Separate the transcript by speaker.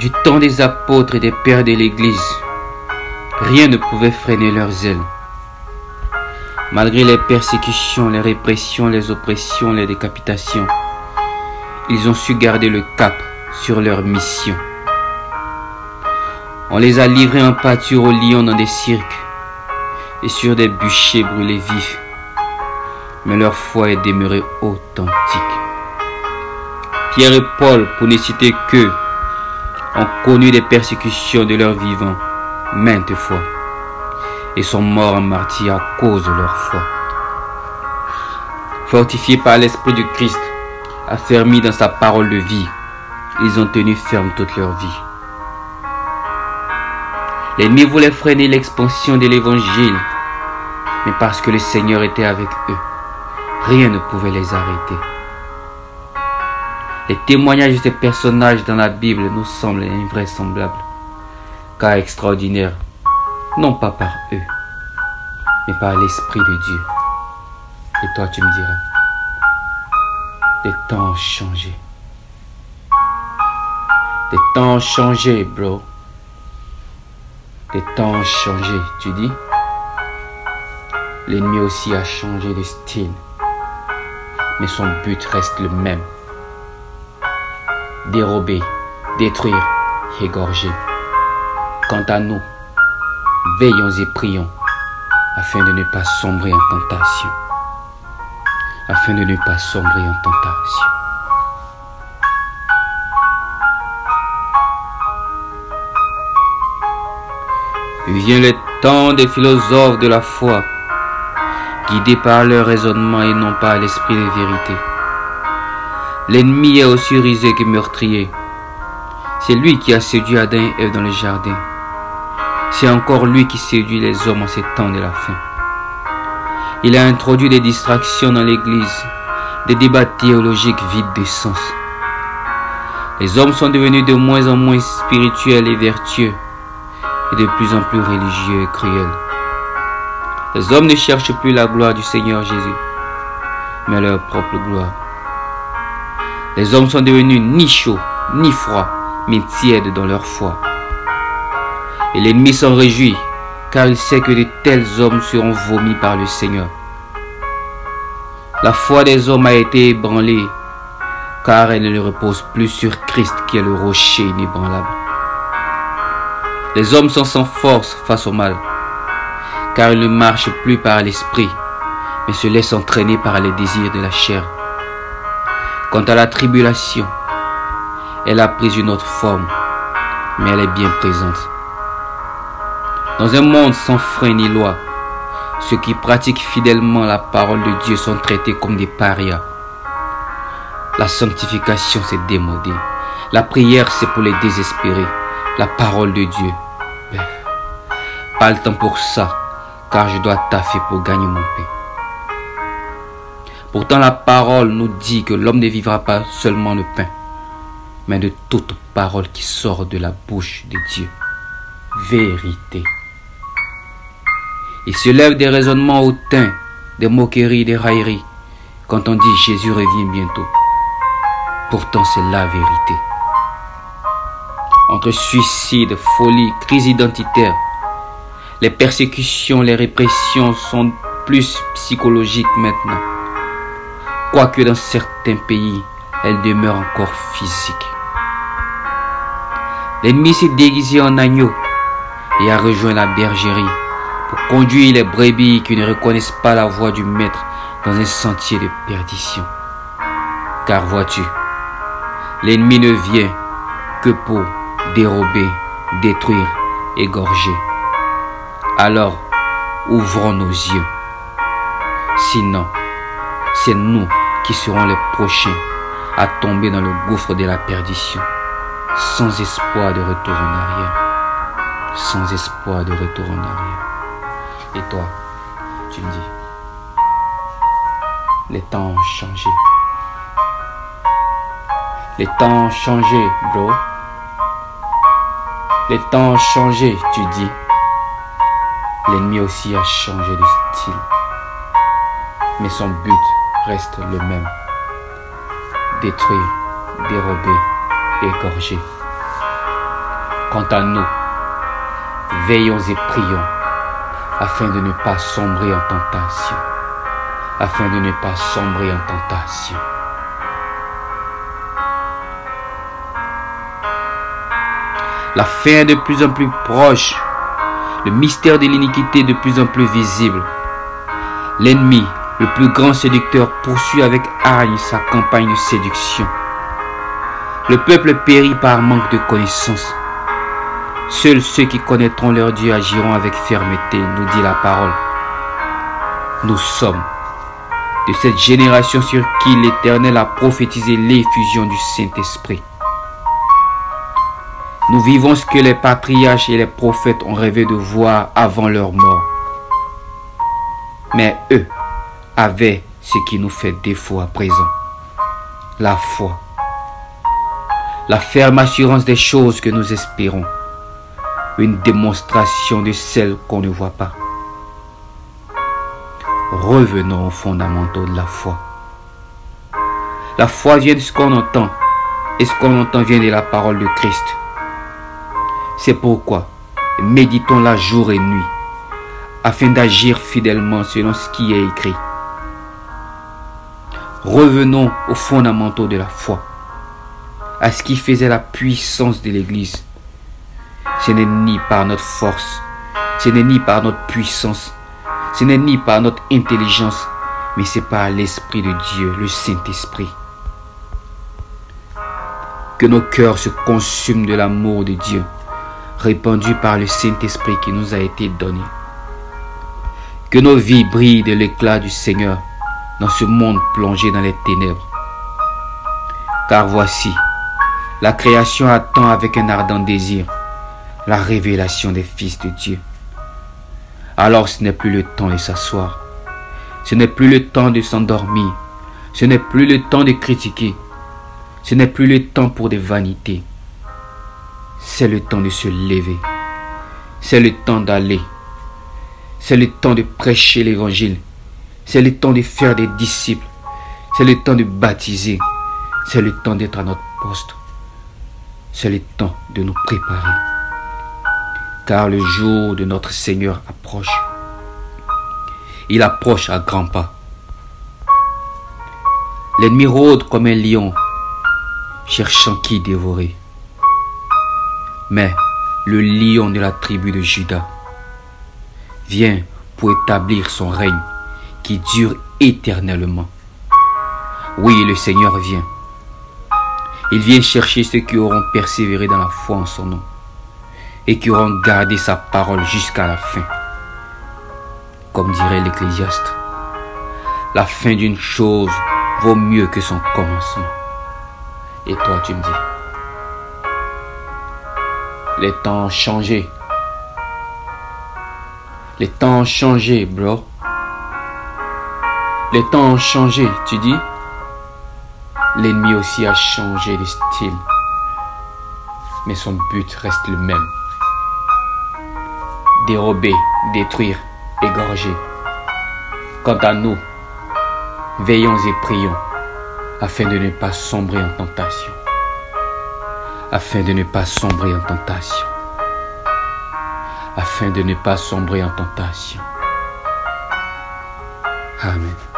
Speaker 1: Du temps des apôtres et des pères de l'Église, rien ne pouvait freiner leurs ailes. Malgré les persécutions, les répressions, les oppressions, les décapitations, ils ont su garder le cap sur leur mission. On les a livrés en pâture aux lions dans des cirques et sur des bûchers brûlés vifs, mais leur foi est demeurée authentique. Pierre et Paul, pour ne citer qu'eux, ont connu des persécutions de leur vivant maintes fois et sont morts en martyr à cause de leur foi. Fortifiés par l'Esprit du Christ, affermis dans sa parole de vie, ils ont tenu ferme toute leur vie. L'ennemi voulait freiner l'expansion de l'évangile, mais parce que le Seigneur était avec eux, rien ne pouvait les arrêter. Les témoignages de ces personnages dans la Bible nous semblent invraisemblables, car extraordinaires, non pas par eux, mais par l'Esprit de Dieu. Et toi, tu me diras, les temps ont changé. Les temps ont changé, bro. Les temps ont changé, tu dis? L'ennemi aussi a changé de style, mais son but reste le même dérober, détruire, égorger. Quant à nous, veillons et prions afin de ne pas sombrer en tentation. Afin de ne pas sombrer en tentation. vient le temps des philosophes de la foi, guidés par leur raisonnement et non par l'esprit de vérité. L'ennemi est aussi risé que meurtrier. C'est lui qui a séduit Adam et Ève dans le jardin. C'est encore lui qui séduit les hommes en ces temps de la fin. Il a introduit des distractions dans l'Église, des débats théologiques vides de sens. Les hommes sont devenus de moins en moins spirituels et vertueux, et de plus en plus religieux et cruels. Les hommes ne cherchent plus la gloire du Seigneur Jésus, mais leur propre gloire. Les hommes sont devenus ni chauds, ni froids, mais tièdes dans leur foi. Et l'ennemi s'en réjouit, car il sait que de tels hommes seront vomis par le Seigneur. La foi des hommes a été ébranlée, car elle ne repose plus sur Christ qui est le rocher inébranlable. Les hommes sont sans force face au mal, car ils ne marchent plus par l'esprit, mais se laissent entraîner par les désirs de la chair. Quant à la tribulation, elle a pris une autre forme, mais elle est bien présente. Dans un monde sans frein ni loi, ceux qui pratiquent fidèlement la parole de Dieu sont traités comme des parias. La sanctification s'est démodée. La prière, c'est pour les désespérer. La parole de Dieu. Pas le temps pour ça, car je dois taffer pour gagner mon pain. Pourtant la parole nous dit que l'homme ne vivra pas seulement de pain, mais de toute parole qui sort de la bouche de Dieu. Vérité. Il se lève des raisonnements hautains, des moqueries, des railleries, quand on dit Jésus revient bientôt. Pourtant c'est la vérité. Entre suicide, folie, crise identitaire, les persécutions, les répressions sont plus psychologiques maintenant quoique dans certains pays, elle demeure encore physique. L'ennemi s'est déguisé en agneau et a rejoint la bergerie pour conduire les brebis qui ne reconnaissent pas la voix du maître dans un sentier de perdition. Car vois-tu, l'ennemi ne vient que pour dérober, détruire, égorger. Alors, ouvrons nos yeux. Sinon, c'est nous qui seront les prochains à tomber dans le gouffre de la perdition, sans espoir de retour en arrière. Sans espoir de retour en arrière. Et toi, tu me dis, les temps ont changé. Les temps ont changé, bro. Les temps ont changé, tu dis. L'ennemi aussi a changé de style. Mais son but reste le même. Détruire, dérober, égorger. Quant à nous, veillons et prions afin de ne pas sombrer en tentation. Afin de ne pas sombrer en tentation. La fin est de plus en plus proche. Le mystère de l'iniquité de plus en plus visible. L'ennemi, le plus grand séducteur, poursuit avec hargne sa campagne de séduction. Le peuple périt par manque de connaissance. Seuls ceux qui connaîtront leur Dieu agiront avec fermeté, nous dit la parole. Nous sommes de cette génération sur qui l'Éternel a prophétisé l'effusion du Saint-Esprit. Nous vivons ce que les patriarches et les prophètes ont rêvé de voir avant leur mort. Mais eux avaient ce qui nous fait défaut à présent. La foi. La ferme assurance des choses que nous espérons. Une démonstration de celles qu'on ne voit pas. Revenons aux fondamentaux de la foi. La foi vient de ce qu'on entend. Et ce qu'on entend vient de la parole de Christ. C'est pourquoi méditons-la jour et nuit, afin d'agir fidèlement selon ce qui est écrit. Revenons aux fondamentaux de la foi, à ce qui faisait la puissance de l'Église. Ce n'est ni par notre force, ce n'est ni par notre puissance, ce n'est ni par notre intelligence, mais c'est par l'Esprit de Dieu, le Saint-Esprit. Que nos cœurs se consument de l'amour de Dieu répandu par le Saint-Esprit qui nous a été donné. Que nos vies brillent de l'éclat du Seigneur dans ce monde plongé dans les ténèbres. Car voici, la création attend avec un ardent désir la révélation des fils de Dieu. Alors ce n'est plus le temps de s'asseoir, ce n'est plus le temps de s'endormir, ce n'est plus le temps de critiquer, ce n'est plus le temps pour des vanités, c'est le temps de se lever. C'est le temps d'aller. C'est le temps de prêcher l'évangile. C'est le temps de faire des disciples. C'est le temps de baptiser. C'est le temps d'être à notre poste. C'est le temps de nous préparer. Car le jour de notre Seigneur approche. Il approche à grands pas. L'ennemi rôde comme un lion, cherchant qui dévorer. Mais le lion de la tribu de Judas vient pour établir son règne qui dure éternellement. Oui, le Seigneur vient. Il vient chercher ceux qui auront persévéré dans la foi en son nom et qui auront gardé sa parole jusqu'à la fin. Comme dirait l'Ecclésiaste, la fin d'une chose vaut mieux que son commencement. Et toi, tu me dis, les temps ont changé. Les temps ont changé, bro. Les temps ont changé, tu dis? L'ennemi aussi a changé de style. Mais son but reste le même. Dérober, détruire, égorger. Quant à nous, veillons et prions afin de ne pas sombrer en tentation afin de ne pas sombrer en tentation. Afin de ne pas sombrer en tentation. Amen.